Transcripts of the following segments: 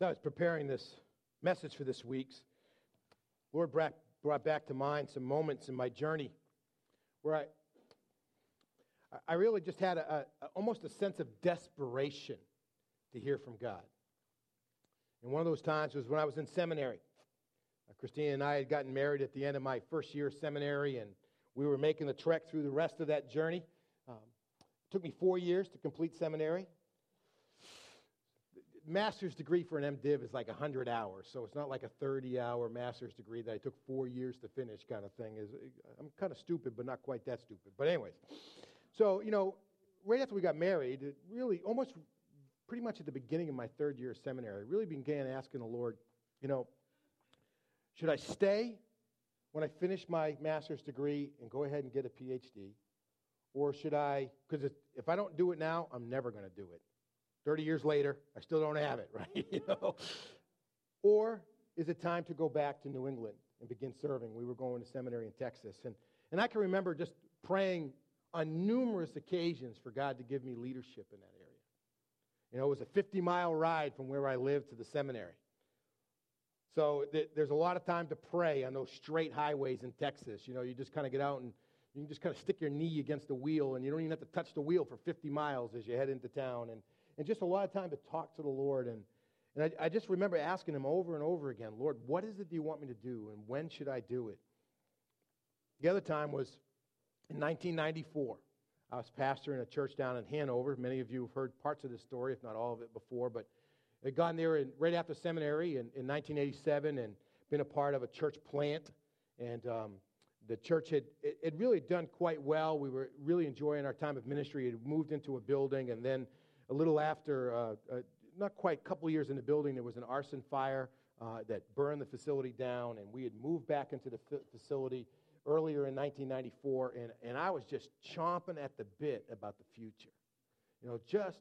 As I was preparing this message for this week's, Lord brought, brought back to mind some moments in my journey where I, I really just had a, a, almost a sense of desperation to hear from God. And one of those times was when I was in seminary. Uh, Christina and I had gotten married at the end of my first year of seminary, and we were making the trek through the rest of that journey. Um, it took me four years to complete seminary. Master's degree for an MDiv is like 100 hours, so it's not like a 30 hour master's degree that I took four years to finish kind of thing. Is I'm kind of stupid, but not quite that stupid. But, anyways, so, you know, right after we got married, really almost pretty much at the beginning of my third year of seminary, I really began asking the Lord, you know, should I stay when I finish my master's degree and go ahead and get a PhD? Or should I, because if I don't do it now, I'm never going to do it. 30 years later, I still don't have it, right? you know? Or is it time to go back to New England and begin serving? We were going to seminary in Texas. And, and I can remember just praying on numerous occasions for God to give me leadership in that area. You know, it was a 50 mile ride from where I lived to the seminary. So th- there's a lot of time to pray on those straight highways in Texas. You know, you just kind of get out and you can just kind of stick your knee against the wheel, and you don't even have to touch the wheel for 50 miles as you head into town. And, and just a lot of time to talk to the Lord. And, and I, I just remember asking Him over and over again, Lord, what is it do you want me to do, and when should I do it? The other time was in 1994. I was pastor in a church down in Hanover. Many of you have heard parts of this story, if not all of it, before. But I'd gone there in, right after seminary in, in 1987 and been a part of a church plant. And um, the church had it, it really done quite well. We were really enjoying our time of ministry. It moved into a building, and then a little after, uh, uh, not quite a couple years in the building, there was an arson fire uh, that burned the facility down, and we had moved back into the f- facility earlier in 1994, and, and I was just chomping at the bit about the future. You know, just,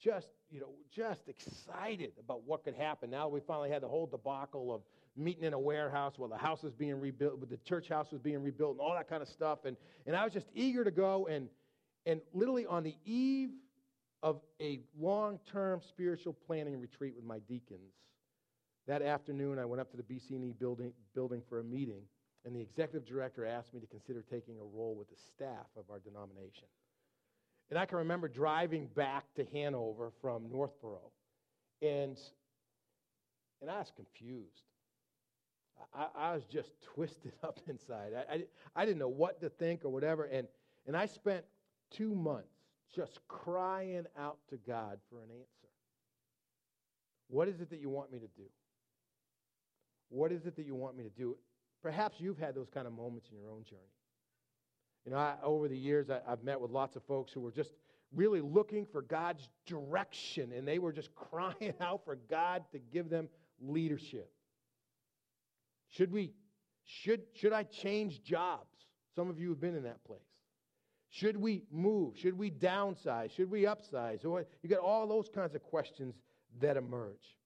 just, you know, just excited about what could happen. Now we finally had the whole debacle of meeting in a warehouse while the house was being rebuilt, the church house was being rebuilt, and all that kind of stuff. And, and I was just eager to go. And, and literally on the eve of a long term spiritual planning retreat with my deacons, that afternoon I went up to the BCNE building, building for a meeting and the executive director asked me to consider taking a role with the staff of our denomination. And I can remember driving back to Hanover from Northborough, and, and I was confused. I, I was just twisted up inside. I, I, I didn't know what to think or whatever. And, and I spent two months just crying out to God for an answer. What is it that you want me to do? What is it that you want me to do? Perhaps you've had those kind of moments in your own journey. You know, I, over the years, I, I've met with lots of folks who were just really looking for God's direction, and they were just crying out for God to give them leadership. Should we, should, should I change jobs? Some of you have been in that place. Should we move? Should we downsize? Should we upsize? You get all those kinds of questions that emerge.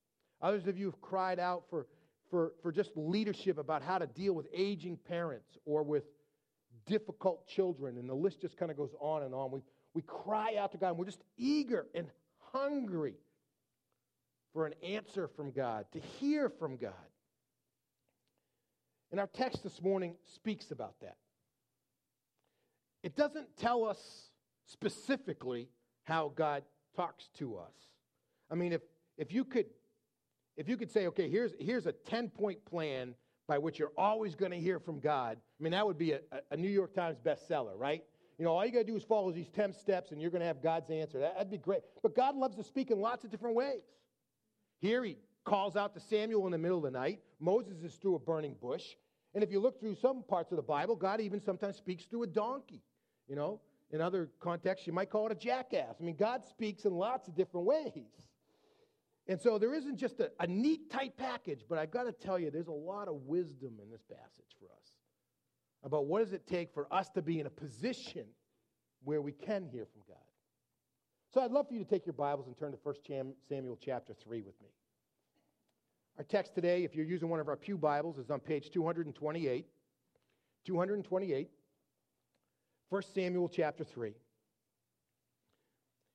Others of you have cried out for for, for just leadership about how to deal with aging parents or with difficult children. And the list just kind of goes on and on. We, we cry out to God and we're just eager and hungry for an answer from God, to hear from God. And our text this morning speaks about that. It doesn't tell us specifically how God talks to us. I mean, if, if you could if you could say, okay, here's, here's a 10 point plan by which you're always going to hear from God, I mean, that would be a, a New York Times bestseller, right? You know, all you got to do is follow these 10 steps and you're going to have God's answer. That, that'd be great. But God loves to speak in lots of different ways. Here he calls out to Samuel in the middle of the night. Moses is through a burning bush. And if you look through some parts of the Bible, God even sometimes speaks through a donkey. You know, in other contexts, you might call it a jackass. I mean, God speaks in lots of different ways. And so there isn't just a, a neat, tight package, but I've got to tell you, there's a lot of wisdom in this passage for us about what does it take for us to be in a position where we can hear from God. So I'd love for you to take your Bibles and turn to 1 Samuel chapter 3 with me. Our text today, if you're using one of our Pew Bibles, is on page 228. 228. 1 Samuel chapter 3. You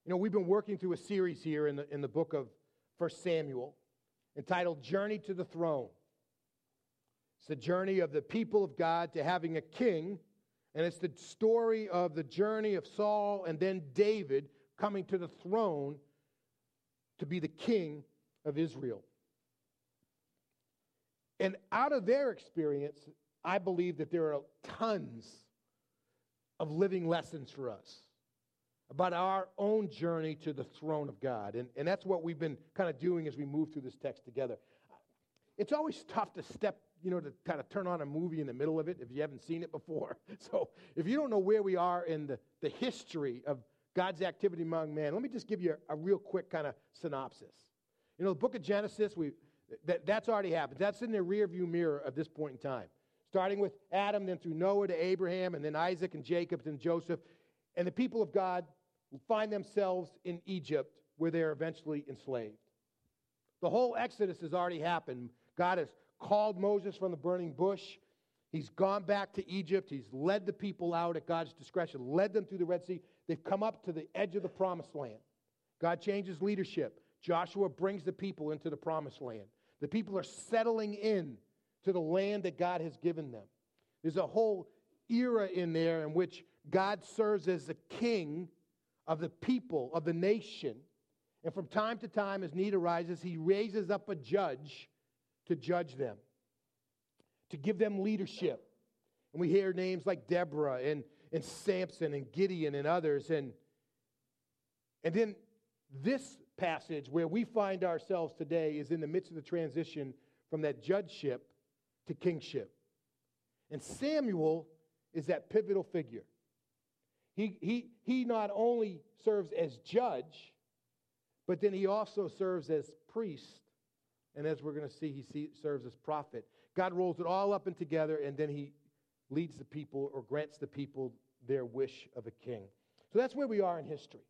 know, we've been working through a series here in the, in the book of 1 Samuel. entitled Journey to the Throne. It's the journey of the people of God to having a king, and it's the story of the journey of Saul and then David coming to the throne to be the king of Israel. And out of their experience, I believe that there are tons of living lessons for us about our own journey to the throne of God. And, and that's what we've been kind of doing as we move through this text together. It's always tough to step, you know, to kind of turn on a movie in the middle of it if you haven't seen it before. So if you don't know where we are in the, the history of God's activity among men, let me just give you a, a real quick kind of synopsis. You know, the book of Genesis, we, that, that's already happened. That's in the rearview mirror at this point in time. Starting with Adam, then through Noah to Abraham, and then Isaac and Jacob, and Joseph. And the people of God find themselves in Egypt where they're eventually enslaved. The whole Exodus has already happened. God has called Moses from the burning bush. He's gone back to Egypt. He's led the people out at God's discretion, led them through the Red Sea. They've come up to the edge of the promised land. God changes leadership. Joshua brings the people into the promised land. The people are settling in to the land that God has given them. There's a whole era in there in which God serves as the king of the people, of the nation. And from time to time, as need arises, he raises up a judge to judge them, to give them leadership. And we hear names like Deborah and, and Samson and Gideon and others. And, and then this passage where we find ourselves today is in the midst of the transition from that judgeship to kingship. And Samuel is that pivotal figure. He, he, he not only serves as judge, but then he also serves as priest. And as we're going to see, he see, serves as prophet. God rolls it all up and together, and then he leads the people or grants the people their wish of a king. So that's where we are in history.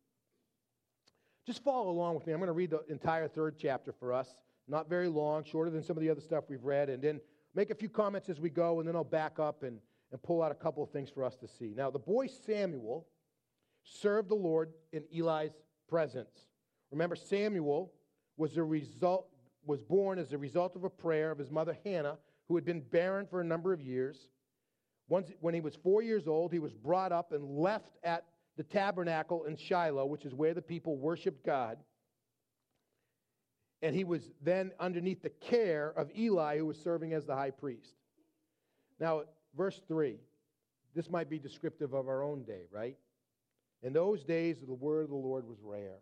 Just follow along with me. I'm going to read the entire third chapter for us. Not very long, shorter than some of the other stuff we've read, and then make a few comments as we go, and then I'll back up and, and pull out a couple of things for us to see. Now, the boy Samuel served the Lord in Eli's presence. Remember, Samuel was, a result, was born as a result of a prayer of his mother Hannah, who had been barren for a number of years. Once, when he was four years old, he was brought up and left at the tabernacle in Shiloh, which is where the people worshiped God. And he was then underneath the care of Eli, who was serving as the high priest. Now, verse 3, this might be descriptive of our own day, right? In those days, the word of the Lord was rare,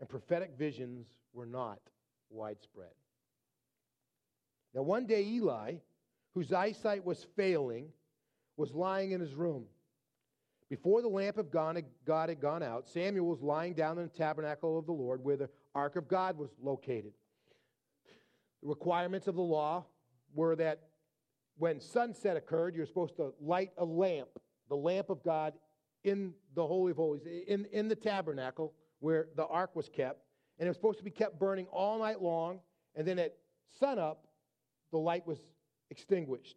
and prophetic visions were not widespread. Now, one day, Eli, whose eyesight was failing, was lying in his room. Before the lamp of God had gone out, Samuel was lying down in the tabernacle of the Lord where the ark of God was located. The requirements of the law were that when sunset occurred, you're supposed to light a lamp, the lamp of God, in the Holy of Holies, in, in the tabernacle where the ark was kept. And it was supposed to be kept burning all night long. And then at sunup, the light was extinguished.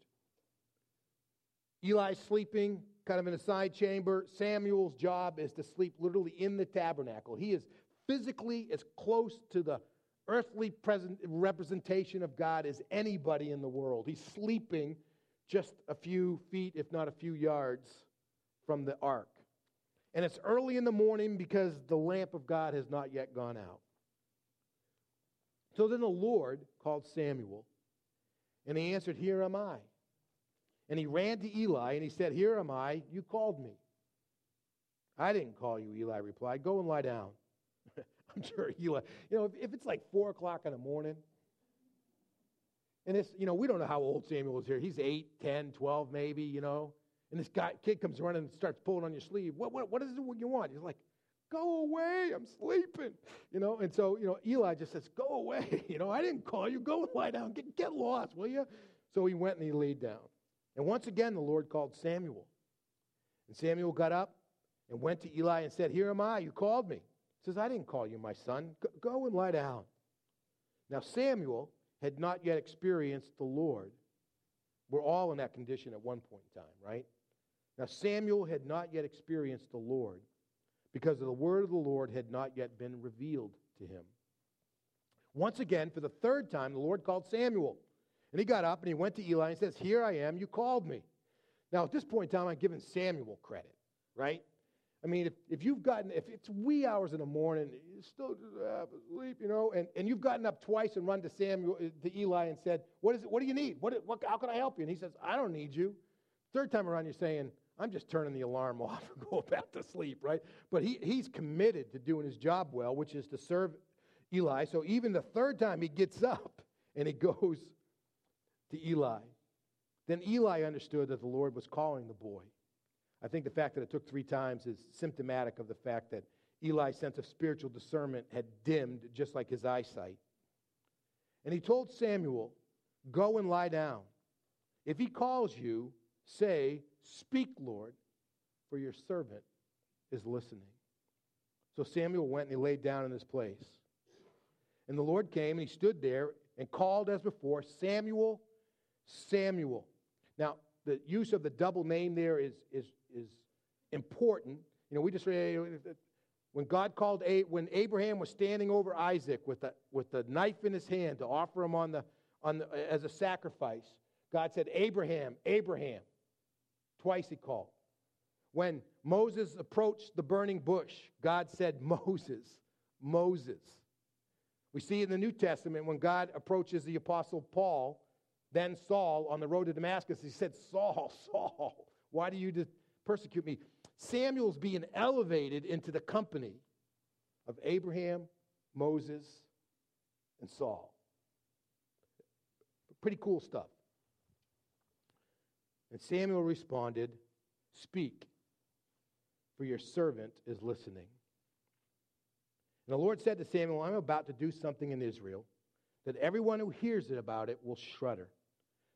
Eli's sleeping kind of in a side chamber. Samuel's job is to sleep literally in the tabernacle. He is physically as close to the earthly present representation of God as anybody in the world. He's sleeping just a few feet, if not a few yards, from the ark. And it's early in the morning because the lamp of God has not yet gone out. So then the Lord called Samuel, and he answered, Here am I. And he ran to Eli and he said, Here am I. You called me. I didn't call you, Eli replied. Go and lie down. I'm sure Eli, uh, you know, if, if, it's like 4 o'clock in the morning, and this, you know, we don't know how old Samuel is here. He's 8, 10, 12 maybe, you know. And this guy, kid comes running and starts pulling on your sleeve. What, what, what is it you want? He's like, go away. I'm sleeping. You know, and so, you know, Eli just says, go away. You know, I didn't call you. Go lie down. Get, get lost, will you? So he went and he laid down. And once again, the Lord called Samuel. And Samuel got up and went to Eli and said, Here am I. You called me. Says, I didn't call you, my son. Go and lie down. Now, Samuel had not yet experienced the Lord. We're all in that condition at one point in time, right? Now, Samuel had not yet experienced the Lord because the word of the Lord had not yet been revealed to him. Once again, for the third time, the Lord called Samuel. And he got up and he went to Eli and says, Here I am, you called me. Now, at this point in time, I'm giving Samuel credit, right? I mean, if, if you've gotten, if it's wee hours in the morning, you still asleep, you know, and, and you've gotten up twice and run to Samuel, uh, to Eli and said, what is it, what do you need? What, what, how can I help you? And he says, I don't need you. Third time around, you're saying, I'm just turning the alarm off and going back to sleep, right? But he, he's committed to doing his job well, which is to serve Eli. So even the third time he gets up and he goes to Eli. Then Eli understood that the Lord was calling the boy. I think the fact that it took three times is symptomatic of the fact that Eli's sense of spiritual discernment had dimmed just like his eyesight. And he told Samuel, Go and lie down. If he calls you, say, Speak, Lord, for your servant is listening. So Samuel went and he laid down in his place. And the Lord came and he stood there and called as before, Samuel, Samuel. Now, the use of the double name there is, is, is important. You know, we just read when God called, a, when Abraham was standing over Isaac with the, with the knife in his hand to offer him on the, on the, as a sacrifice, God said, Abraham, Abraham. Twice he called. When Moses approached the burning bush, God said, Moses, Moses. We see in the New Testament when God approaches the Apostle Paul, then Saul, on the road to Damascus, he said, Saul, Saul, why do you persecute me? Samuel's being elevated into the company of Abraham, Moses, and Saul. Pretty cool stuff. And Samuel responded, Speak, for your servant is listening. And the Lord said to Samuel, I'm about to do something in Israel that everyone who hears it about it will shudder.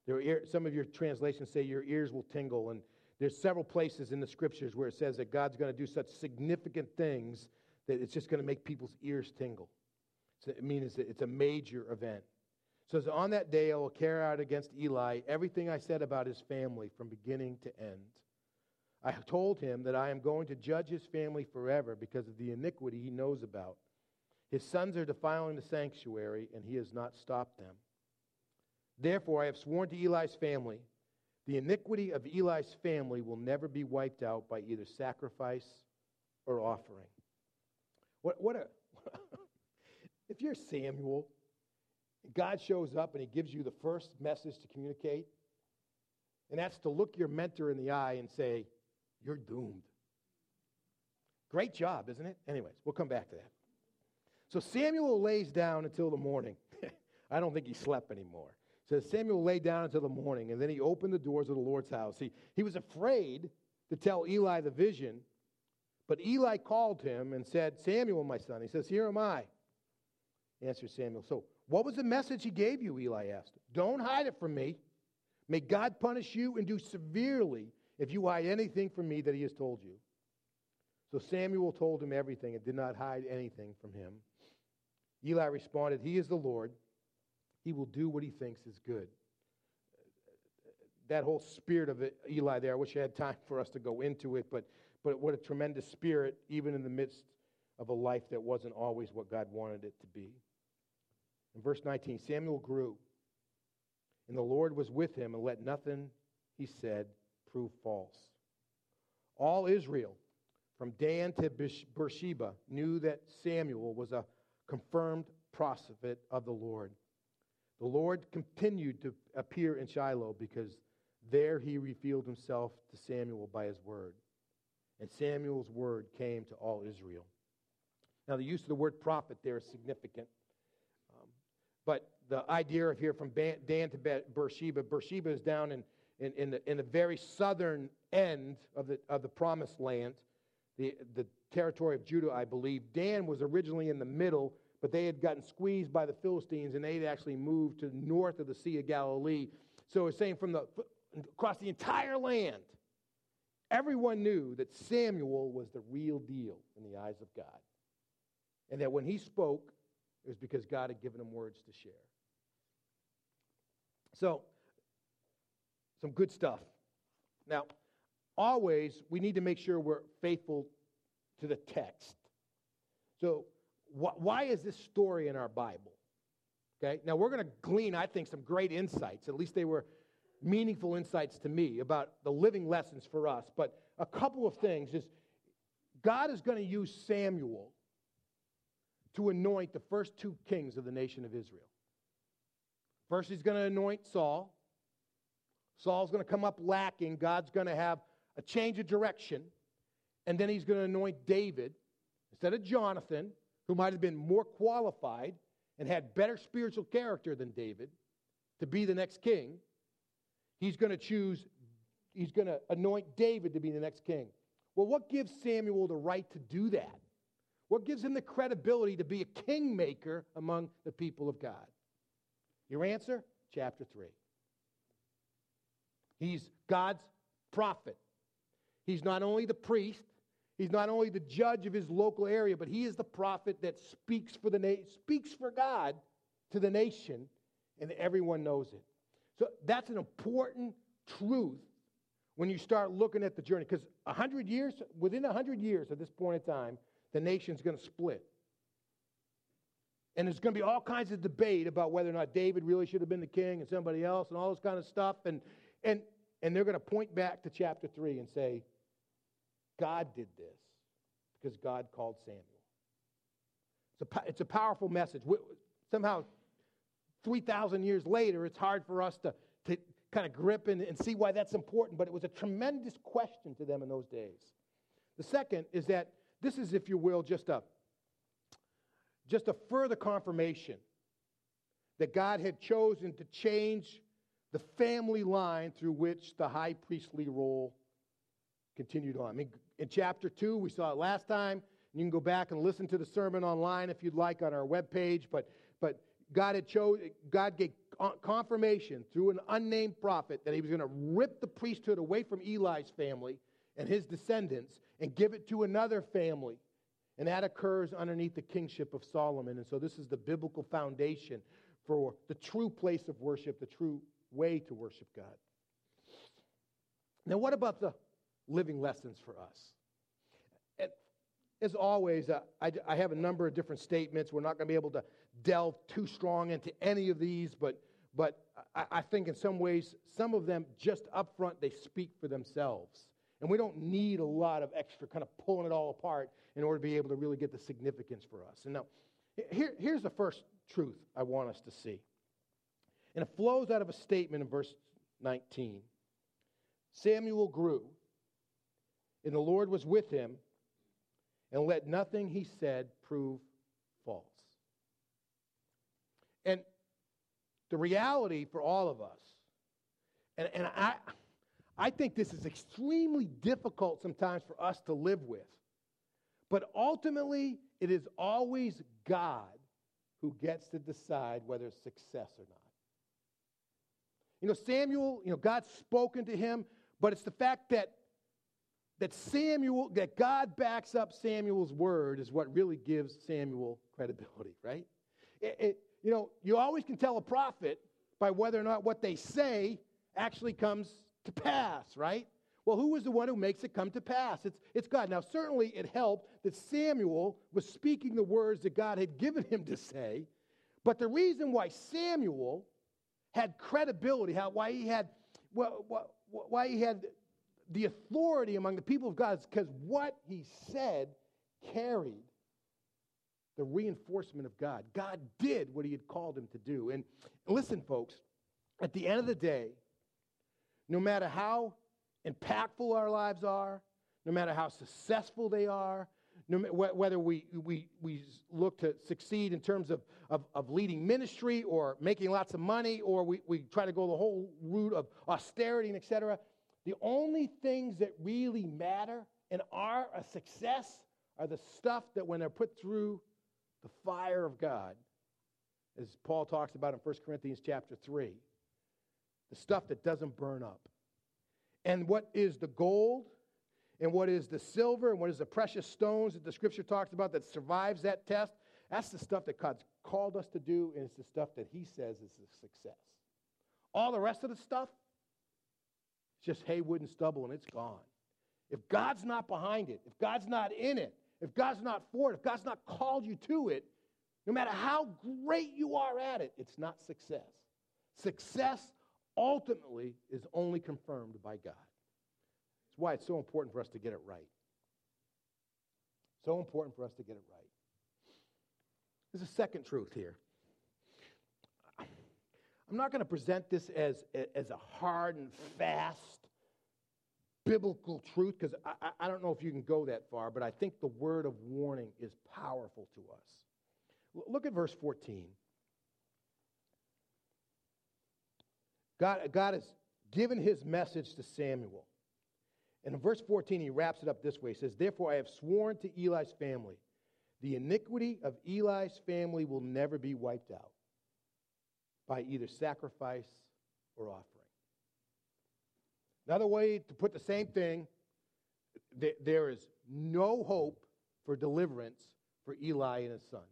Ear, some of your translations say your ears will tingle, and there's several places in the scriptures where it says that God's going to do such significant things that it's just going to make people's ears tingle. So it means that it's a major event. So on that day I will carry out against Eli everything I said about his family from beginning to end. I told him that I am going to judge his family forever because of the iniquity he knows about. His sons are defiling the sanctuary, and he has not stopped them. Therefore, I have sworn to Eli's family the iniquity of Eli's family will never be wiped out by either sacrifice or offering. What, what a. if you're Samuel, God shows up and he gives you the first message to communicate, and that's to look your mentor in the eye and say, You're doomed. Great job, isn't it? Anyways, we'll come back to that. So Samuel lays down until the morning. I don't think he slept anymore. Says Samuel lay down until the morning, and then he opened the doors of the Lord's house. He, he was afraid to tell Eli the vision, but Eli called him and said, Samuel, my son. He says, Here am I. Answered Samuel. So what was the message he gave you? Eli asked. Don't hide it from me. May God punish you and do severely if you hide anything from me that he has told you. So Samuel told him everything and did not hide anything from him. Eli responded, He is the Lord. He will do what he thinks is good. That whole spirit of it, Eli there, I wish I had time for us to go into it, but, but what a tremendous spirit, even in the midst of a life that wasn't always what God wanted it to be. In verse 19, Samuel grew, and the Lord was with him, and let nothing he said prove false. All Israel, from Dan to Beersheba, knew that Samuel was a confirmed prophet of the Lord. The Lord continued to appear in Shiloh because there he revealed himself to Samuel by his word. And Samuel's word came to all Israel. Now, the use of the word prophet there is significant. Um, but the idea of here from Dan to Beersheba, Beersheba is down in, in, in, the, in the very southern end of the, of the promised land, the, the territory of Judah, I believe. Dan was originally in the middle, but they had gotten squeezed by the Philistines and they had actually moved to north of the Sea of Galilee. So it's saying from the across the entire land, everyone knew that Samuel was the real deal in the eyes of God. And that when he spoke, it was because God had given him words to share. So, some good stuff. Now, always we need to make sure we're faithful to the text. So, wh- why is this story in our Bible? Okay? Now, we're going to glean, I think, some great insights. At least they were meaningful insights to me about the living lessons for us. But a couple of things is God is going to use Samuel to anoint the first two kings of the nation of Israel. First, he's going to anoint Saul. Saul's going to come up lacking. God's going to have a change of direction. And then he's going to anoint David instead of Jonathan, who might have been more qualified and had better spiritual character than David to be the next king. He's going to choose, he's going to anoint David to be the next king. Well, what gives Samuel the right to do that? What gives him the credibility to be a kingmaker among the people of God? Your answer? Chapter 3. He's God's prophet. He's not only the priest, he's not only the judge of his local area, but he is the prophet that speaks for the na- speaks for God to the nation, and everyone knows it. So that's an important truth when you start looking at the journey. Because a hundred years, within a hundred years at this point in time, the nation's going to split. And there's going to be all kinds of debate about whether or not David really should have been the king and somebody else and all this kind of stuff. And, and, and they're going to point back to chapter 3 and say, God did this because God called Samuel. It's a, it's a powerful message. Somehow, 3,000 years later, it's hard for us to, to kind of grip and, and see why that's important, but it was a tremendous question to them in those days. The second is that this is, if you will, just a, just a further confirmation that God had chosen to change the family line through which the high priestly role continued on. I mean, in chapter 2, we saw it last time. You can go back and listen to the sermon online if you'd like on our webpage. But, but God had chose, God gave confirmation through an unnamed prophet that he was going to rip the priesthood away from Eli's family and his descendants and give it to another family. And that occurs underneath the kingship of Solomon. And so this is the biblical foundation for the true place of worship, the true way to worship God. Now, what about the living lessons for us? And as always, uh, I, have a number of different statements. We're not going to be able to delve too strong into any of these, but, but I, I think in some ways, some of them just up front, they speak for themselves. And we don't need a lot of extra kind of pulling it all apart in order to be able to really get the significance for us. And now, here, here's the first truth I want us to see. And it flows out of a statement in verse 19 Samuel grew, and the Lord was with him, and let nothing he said prove false. And the reality for all of us, and, and I, I think this is extremely difficult sometimes for us to live with. But ultimately, it is always God who gets to decide whether it's success or not. You know, Samuel, you know, God's spoken to him, but it's the fact that that Samuel, that God backs up Samuel's word is what really gives Samuel credibility, right? It, it, you know, you always can tell a prophet by whether or not what they say actually comes to pass, right? Well, who is the one who makes it come to pass? It's, it's God. Now, certainly it helped that Samuel was speaking the words that God had given him to say, but the reason why Samuel had credibility, how, why he had, well, why he had the authority among the people of God because what he said carried the reinforcement of God. God did what he had called him to do. And listen, folks, at the end of the day, no matter how impactful our lives are, no matter how successful they are, no, matter whether we, we, we look to succeed in terms of, of, of, leading ministry or making lots of money, or we, we try to go the whole route of austerity and etc., the only things that really matter and are a success are the stuff that when they're put through the fire of God, as Paul talks about in 1 Corinthians chapter 3, the stuff that doesn't burn up. And what is the gold and what is the silver and what is the precious stones that the scripture talks about that survives that test? That's the stuff that God's called us to do, and it's the stuff that He says is a success. All the rest of the stuff, it's just hay, wood, and stubble, and it's gone. If God's not behind it, if God's not in it, if God's not for it, if God's not called you to it, No matter how great you are at it, it's not success. Success ultimately is only confirmed by God. That's why it's so important for us to get it right. So important for us to get it right. There's a second truth here. I'm not going to present this as, as a hard and fast biblical truth because I, I don't know if you can go that far, but I think the word of warning is powerful to us. Look at verse 14. God, God has given his message to Samuel. And in verse 14, he wraps it up this way He says, Therefore, I have sworn to Eli's family, the iniquity of Eli's family will never be wiped out by either sacrifice or offering. Another way to put the same thing there is no hope for deliverance for Eli and his sons.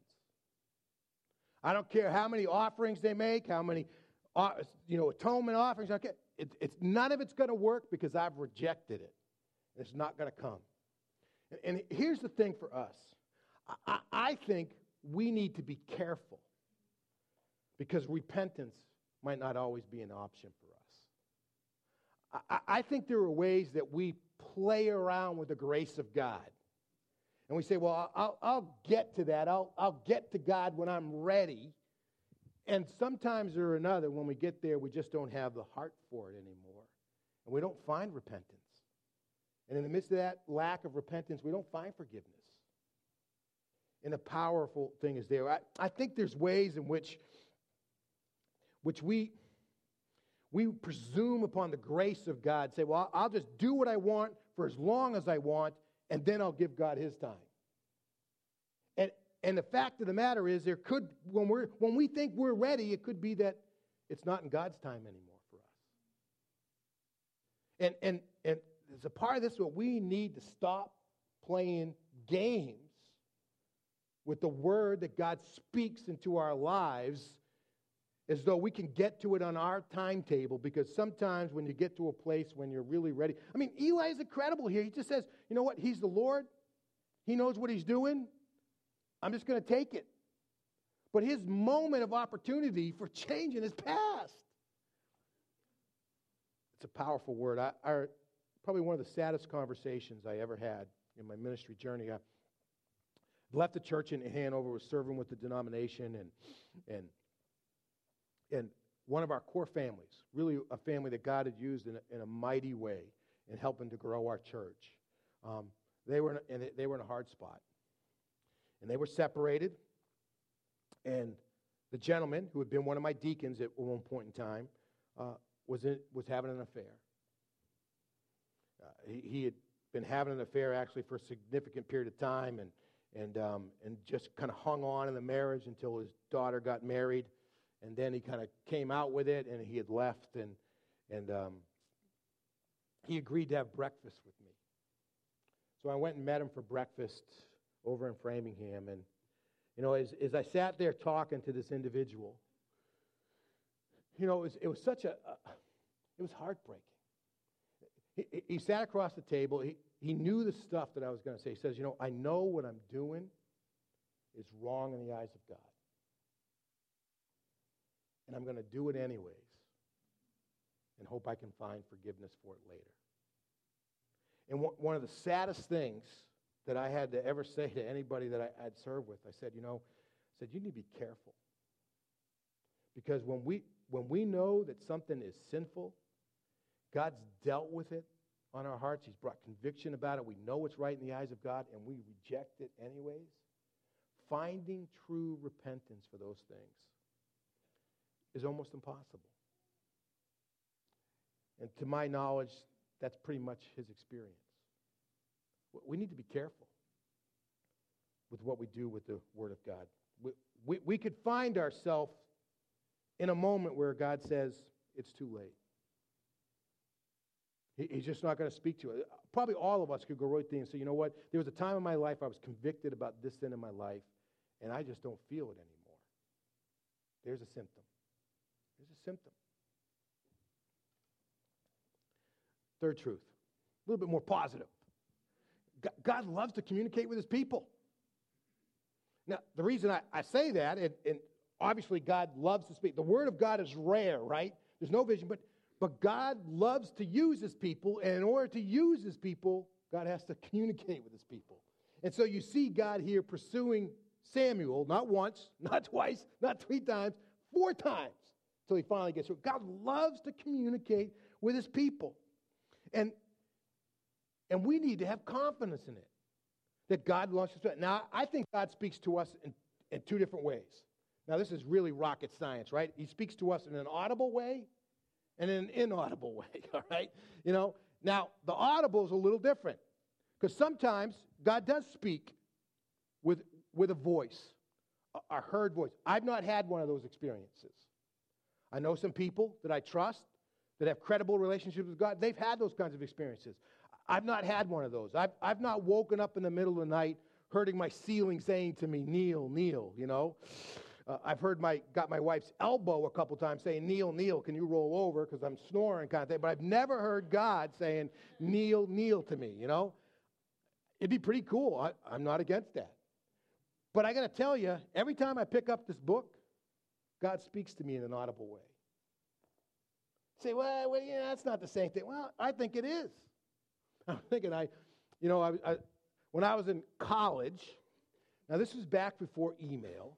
I don't care how many offerings they make, how many uh, you know atonement offerings. Okay, it, it's none of it's going to work because I've rejected it. It's not going to come. And, and, here's the thing for us. I, I think we need to be careful because repentance might not always be an option for us. I, I think there are ways that we play around with the grace of God. And we say, well, I'll, I'll get to that. I'll, I'll get to God when I'm ready. And sometimes or another, when we get there, we just don't have the heart for it anymore. And we don't find repentance. And in the midst of that lack of repentance, we don't find forgiveness. And the powerful thing is there. I, I think there's ways in which which we, we presume upon the grace of God, say, well, I'll just do what I want for as long as I want, and then I'll give God his time. And, and the fact of the matter is, there could, when, we're, when we think we're ready, it could be that it's not in God's time anymore for us. And, and, and there's a part of this where we need to stop playing games with the word that God speaks into our lives as though we can get to it on our timetable because sometimes when you get to a place when you're really ready. I mean, Eli is incredible here. He just says, you know what? He's the Lord, he knows what he's doing. I'm just going to take it. But his moment of opportunity for changing is past. It's a powerful word. I, I, probably one of the saddest conversations I ever had in my ministry journey. I left the church in Hanover, was serving with the denomination, and, and and one of our core families, really a family that God had used in a, in a mighty way in helping to grow our church. Um, they, were in a, they were in a hard spot. And they were separated. And the gentleman, who had been one of my deacons at one point in time, uh, was, in, was having an affair. Uh, he, he, had been having an affair actually for a significant period of time and, and, um, and just kind of hung on in the marriage until his daughter got married and then he kind of came out with it and he had left and and um, he agreed to have breakfast with me. So i went and met him for breakfast over in framingham and you know as, as i sat there talking to this individual you know it was, it was such a, a it was heartbreaking. He, he sat across the table he, he knew the stuff that i was going to say. He says you know i know what i'm doing is wrong in the eyes of god and I'm going to do it anyways and hope I can find forgiveness for it later. And one of the saddest things that I had to ever say to anybody that I, would served with, I said, you know, I said, you need to be careful. Because when we, when we know that something is sinful, God's dealt with it on our hearts. He's brought conviction about it. We know it's right in the eyes of God, and we reject it anyways. Finding true repentance for those things is almost impossible. And to my knowledge, that's pretty much his experience. We need to be careful with what we do with the Word of God. We, we, we could find ourselves in a moment where God says, it's too late. He, he's just not going to speak to it. Probably all of us could go right there and say, you know what? There was a time in my life I was convicted about this sin in my life, and I just don't feel it anymore. There's a symptom. There's a symptom. Third truth, a little bit more positive. God loves to communicate with his people. Now, the reason I, I say that, and, and obviously God loves to speak. The Word of God is rare, right? There's no vision, but, but God loves to use His people, and in order to use His people, God has to communicate with His people. And so you see God here pursuing Samuel, not once, not twice, not three times, four times, until he finally gets through. God loves to communicate with His people. And, and we need to have confidence in it that God loves to. Now, I think God speaks to us in, in two different ways. Now, this is really rocket science, right? He speaks to us in an audible way and in an inaudible way, all right? You know, now the audible is a little different because sometimes God does speak with, with a voice, a, a heard voice. I've not had one of those experiences. I know some people that I trust that have credible relationships with God. They've had those kinds of experiences. I've not had one of those. I've, I've not woken up in the middle of the night hurting my ceiling saying to me, Neil, Neil, you know. Uh, I've heard my, got my wife's elbow a couple times saying, Neil, Neil, can you roll over because I'm snoring kind of thing. But I've never heard God saying, Neil, Neil to me, you know. It'd be pretty cool. I, I'm not against that. But I got to tell you, every time I pick up this book, God speaks to me in an audible way. Say, well, well, yeah, that's not the same thing. Well, I think it is. I'm thinking, I, you know, I, I, when I was in college, now this was back before email.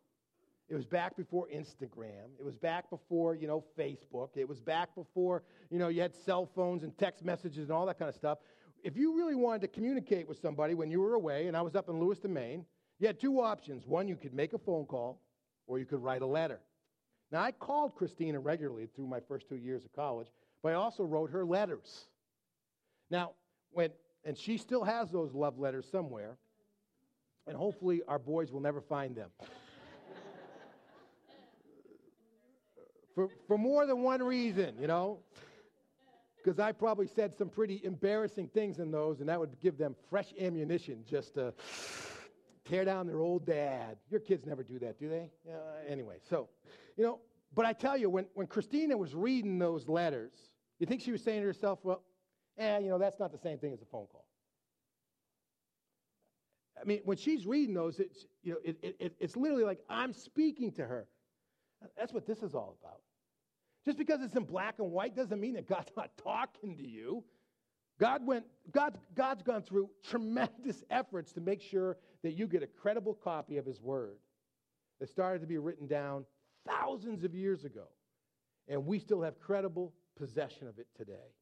It was back before Instagram. It was back before, you know, Facebook. It was back before, you know, you had cell phones and text messages and all that kind of stuff. If you really wanted to communicate with somebody when you were away, and I was up in Lewiston, Maine, you had two options. One, you could make a phone call, or you could write a letter. Now, I called Christina regularly through my first two years of college, but I also wrote her letters. Now, when, and she still has those love letters somewhere, and hopefully our boys will never find them. for, for more than one reason, you know. Because I probably said some pretty embarrassing things in those, and that would give them fresh ammunition just to tear down their old dad. Your kids never do that, do they? Uh, anyway, so, you know, but I tell you, when, when Christina was reading those letters, you think she was saying to herself, well, eh, you know, that's not the same thing as a phone call. I mean, when she's reading those, it's, you know, it, it, it's literally like I'm speaking to her. That's what this is all about. Just because it's in black and white doesn't mean that God's not talking to you. God went, God, God's gone through tremendous efforts to make sure that you get a credible copy of His Word that started to be written down thousands of years ago. And we still have credible possession of it today.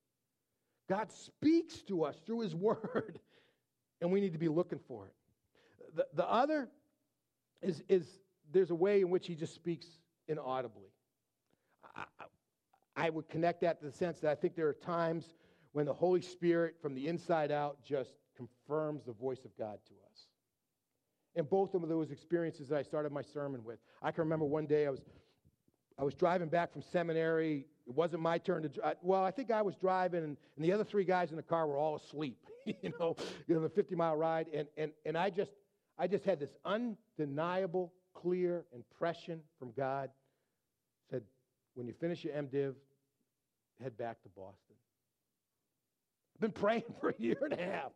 God speaks to us through His Word, and we need to be looking for it. The, the other is, is there's a way in which He just speaks inaudibly. I, I would connect that to the sense that I think there are times when the Holy Spirit, from the inside out, just confirms the voice of God to us. And both of those experiences that I started my sermon with. I can remember one day I was, I was driving back from seminary. It wasn't my turn to drive. Well, I think I was driving, and, and the other three guys in the car were all asleep, you know, you know, the 50 mile ride. And, and, and I, just, I just had this undeniable, clear impression from God. Said, when you finish your MDiv, head back to Boston. I've been praying for a year and a half.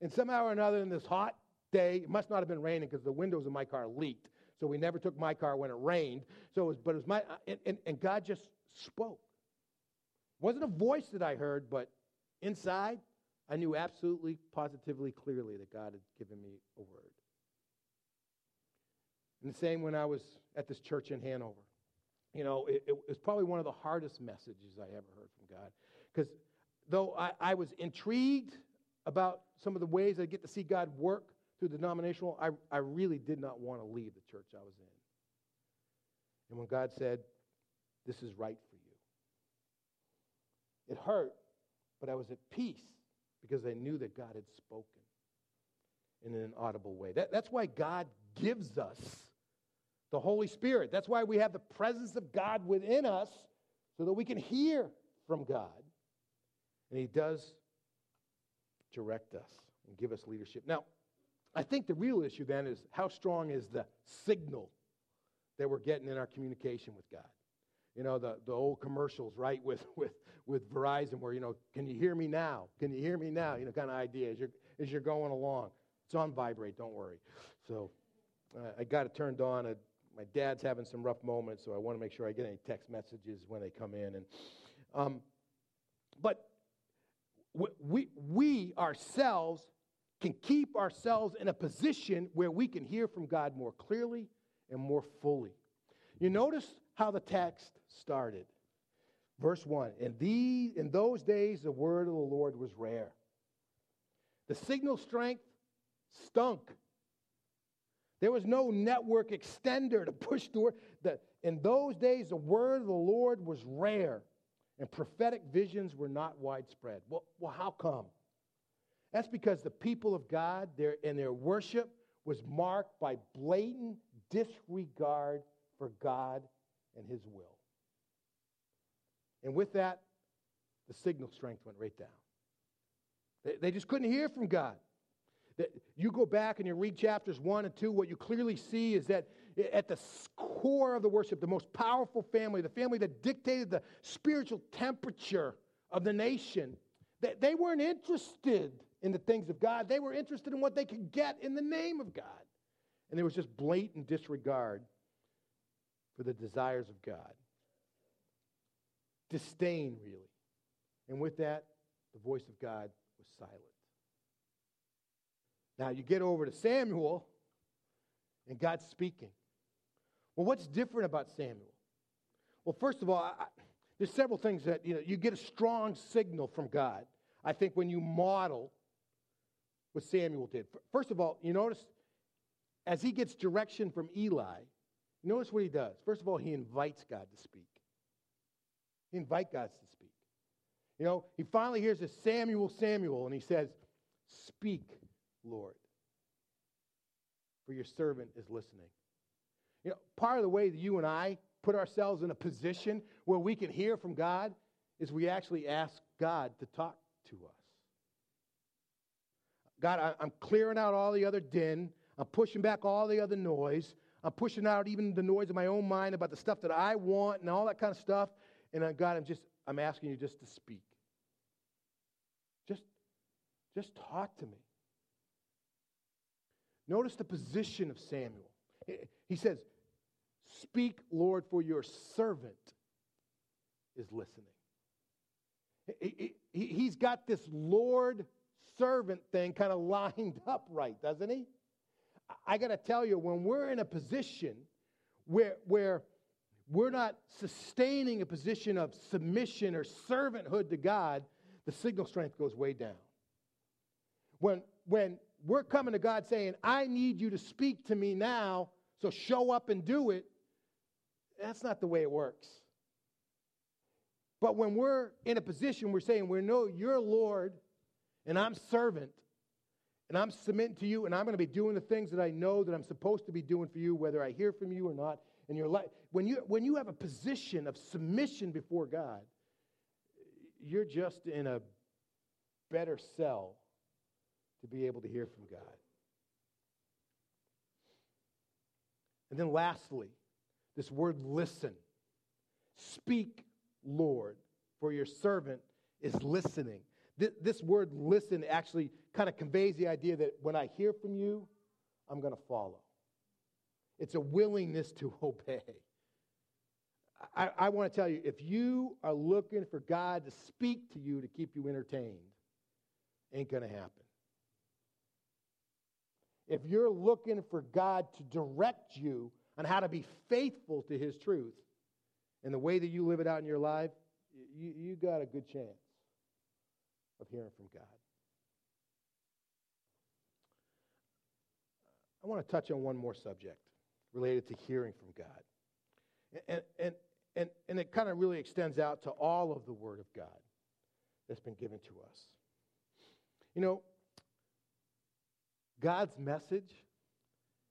And somehow or another, in this hot day, it must not have been raining because the windows of my car leaked. So we never took my car when it rained. So it was, but it was my, and, and, and God just spoke. It wasn't a voice that I heard, but inside, I knew absolutely, positively, clearly that God had given me a word. And the same when I was at this church in Hanover you know, it, it, was probably one of the hardest messages I ever heard from God. Because though I, I, was intrigued about some of the ways I get to see God work through the denominational, I, I really did not want to leave the church I was in. And when God said, This is right for you, it hurt, but I was at peace because I knew that God had spoken in an audible way. That, that's why God gives us the Holy Spirit. That's why we have the presence of God within us so that we can hear from God. And He does direct us and give us leadership. Now, I think the real issue then is how strong is the signal that we're getting in our communication with God? You know, the, the old commercials, right, with, with, with Verizon where, you know, can you hear me now? Can you hear me now? You know, kind of idea as you're, as you're going along. It's on vibrate, don't worry. So, uh, I got it turned on. Uh, my dad's having some rough moments, so I want to make sure I get any text messages when they come in. And, um, but we, we ourselves can keep ourselves in a position where we can hear from God more clearly and more fully. You notice how the text started. Verse 1 In, these, in those days, the word of the Lord was rare. The signal strength stunk. There was no network extender to push the word. The, in those days, the word of the Lord was rare, and prophetic visions were not widespread. Well, well how come? That's because the people of God their, and their worship was marked by blatant disregard for God and His will. And with that, the signal strength went right down. They, they just couldn't hear from God. That You go back and you read chapters 1 and 2, what you clearly see is that at the core of the worship, the most powerful family, the family that dictated the spiritual temperature of the nation, they weren't interested in the things of God. They were interested in what they could get in the name of God. And there was just blatant disregard for the desires of God. Disdain, really. And with that, the voice of God was silent. Now you get over to Samuel, and God's speaking. Well, what's different about Samuel? Well, first of all, I, there's several things that you know you get a strong signal from God. I think when you model what Samuel did. First of all, you notice as he gets direction from Eli, notice what he does. First of all, he invites God to speak. He invites God to speak. You know, he finally hears this Samuel, Samuel, and he says, Speak, Lord, for your servant is listening. You know, part of the way that you and I put ourselves in a position where we can hear from God is we actually ask God to talk to us. God, I, I'm clearing out all the other din. I'm pushing back all the other noise. I'm pushing out even the noise of my own mind about the stuff that I want and all that kind of stuff. And uh, God, I'm just, I'm asking you just to speak. Just, just talk to me. Notice the position of Samuel. He says, Speak, Lord, for your servant is listening. He's got this Lord servant thing kind of lined up right, doesn't he? I got to tell you, when we're in a position where, where we're not sustaining a position of submission or servanthood to God, the signal strength goes way down. When, when we're coming to God saying, I need you to speak to me now, so show up and do it, that's not the way it works. But when we're in a position we're saying, we know you're Lord and I'm servant, and I'm submitting to you, and I'm going to be doing the things that I know that I'm supposed to be doing for you, whether I hear from you or not. In your life, when you when you have a position of submission before God, you're just in a better cell to be able to hear from God. And then lastly, this word listen. Speak, Lord, for your servant is listening. Th- this word listen actually kind of conveys the idea that when I hear from you, I'm going to follow. It's a willingness to obey. I, I want to tell you if you are looking for God to speak to you to keep you entertained, ain't going to happen. If you're looking for God to direct you on how to be faithful to His truth and the way that you live it out in your life, you, you got a good chance of hearing from God. I want to touch on one more subject related to hearing from God. And, and, and, and it kind of really extends out to all of the Word of God that's been given to us. You know, God's message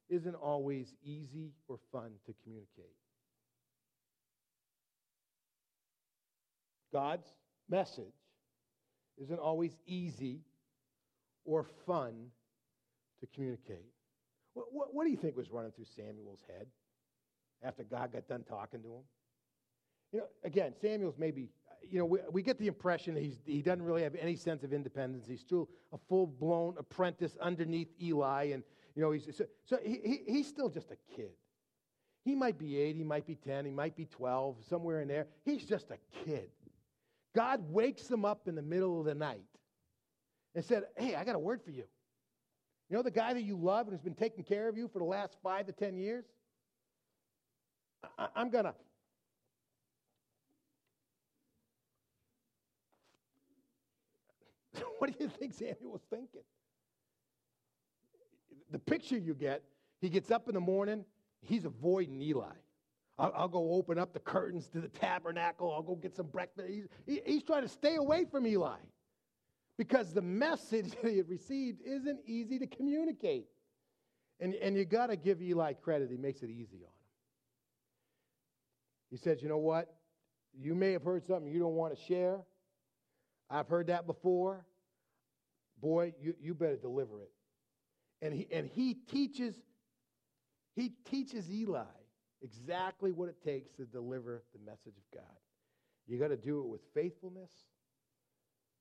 isn't always easy or fun to communicate. God's message isn't always easy or fun to communicate. What, what, what, do you think was running through Samuel's head after God got done talking to him? You know, again, Samuel's maybe, you know, we, we get the impression he's, he doesn't really have any sense of independence. He's still a full blown apprentice underneath Eli. And, You know, he's, so, so he, he's still just a kid. He might be eight, he might be 10, he might be 12, somewhere in there. He's just a kid. God wakes him up in the middle of the night and said, Hey, I got a word for you. You know the guy that you love and has been taking care of you for the last five to 10 years? I, I'm going to. what do you think Samuel's thinking? The picture you get, he gets up in the morning, he's avoiding Eli. I'll, I'll, go open up the curtains to the tabernacle. I'll go get some breakfast. He's, he, he's trying to stay away from Eli because the message that he had received isn't easy to communicate. And, and you got to give Eli credit. He makes it easy on him. He says, You know what? You may have heard something you don't want to share. I've heard that before. Boy, you, you better deliver it. And he, and he teaches he teaches Eli exactly what it takes to deliver the message of God. You got to do it with faithfulness,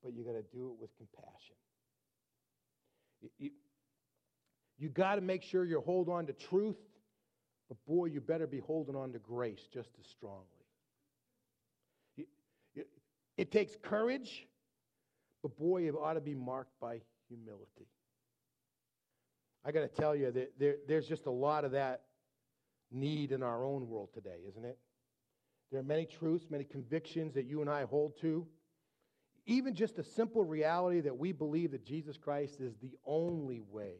but you got to do it with compassion. You, you, you got to make sure you hold on to truth, but boy, you better be holding on to grace just as strongly. You, it takes courage, but boy, it ought to be marked by humility. I got to tell you that there, there's just a lot of that need in our own world today, isn't it? There are many truths, many convictions that you and I hold to. Even just a simple reality that we believe that Jesus Christ is the only way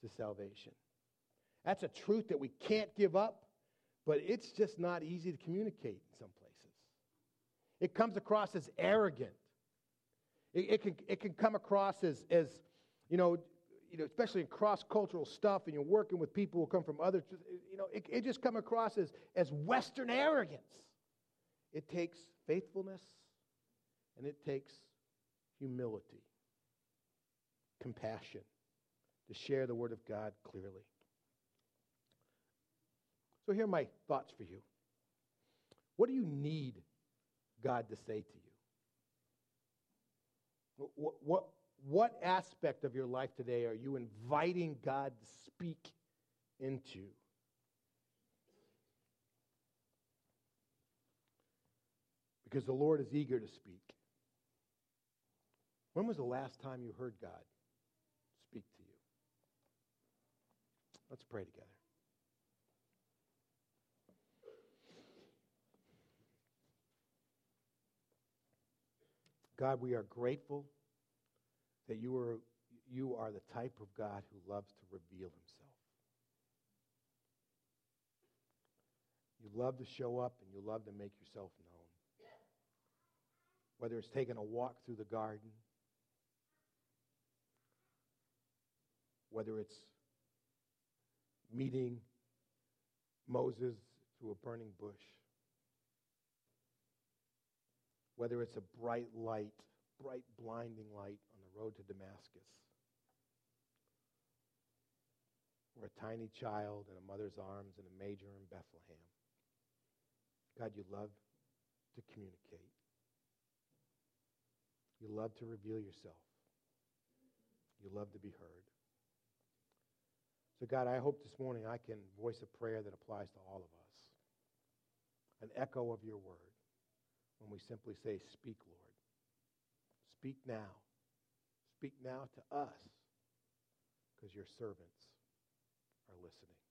to salvation. That's a truth that we can't give up, but it's just not easy to communicate in some places. It comes across as arrogant. It, it, can, it can come across as, as, you know, you know, especially in cross-cultural stuff, and you're working with people who come from other, you know, it, it just come across as, as Western arrogance. It takes faithfulness, and it takes humility, compassion, to share the Word of God clearly. So here are my thoughts for you. What do you need God to say to you? What, what, what aspect of your life today are you inviting God to speak into? Because the Lord is eager to speak. When was the last time you heard God speak to you? Let's pray together. God, we are grateful that you are, you are the type of God who loves to reveal himself. You love to show up and you love to make yourself known. Whether it's taking a walk through the garden, whether it's meeting Moses through a burning bush, whether it's a bright light, bright blinding light road to Damascus, or a tiny child in a mother's arms and a major in Bethlehem. God, you love to communicate. You love to reveal yourself. You love to be heard. So, God, I hope this morning I can voice a prayer that applies to all of us. An echo of your word when we simply say, Speak, Lord. Speak now. Speak now to us because your servants are listening.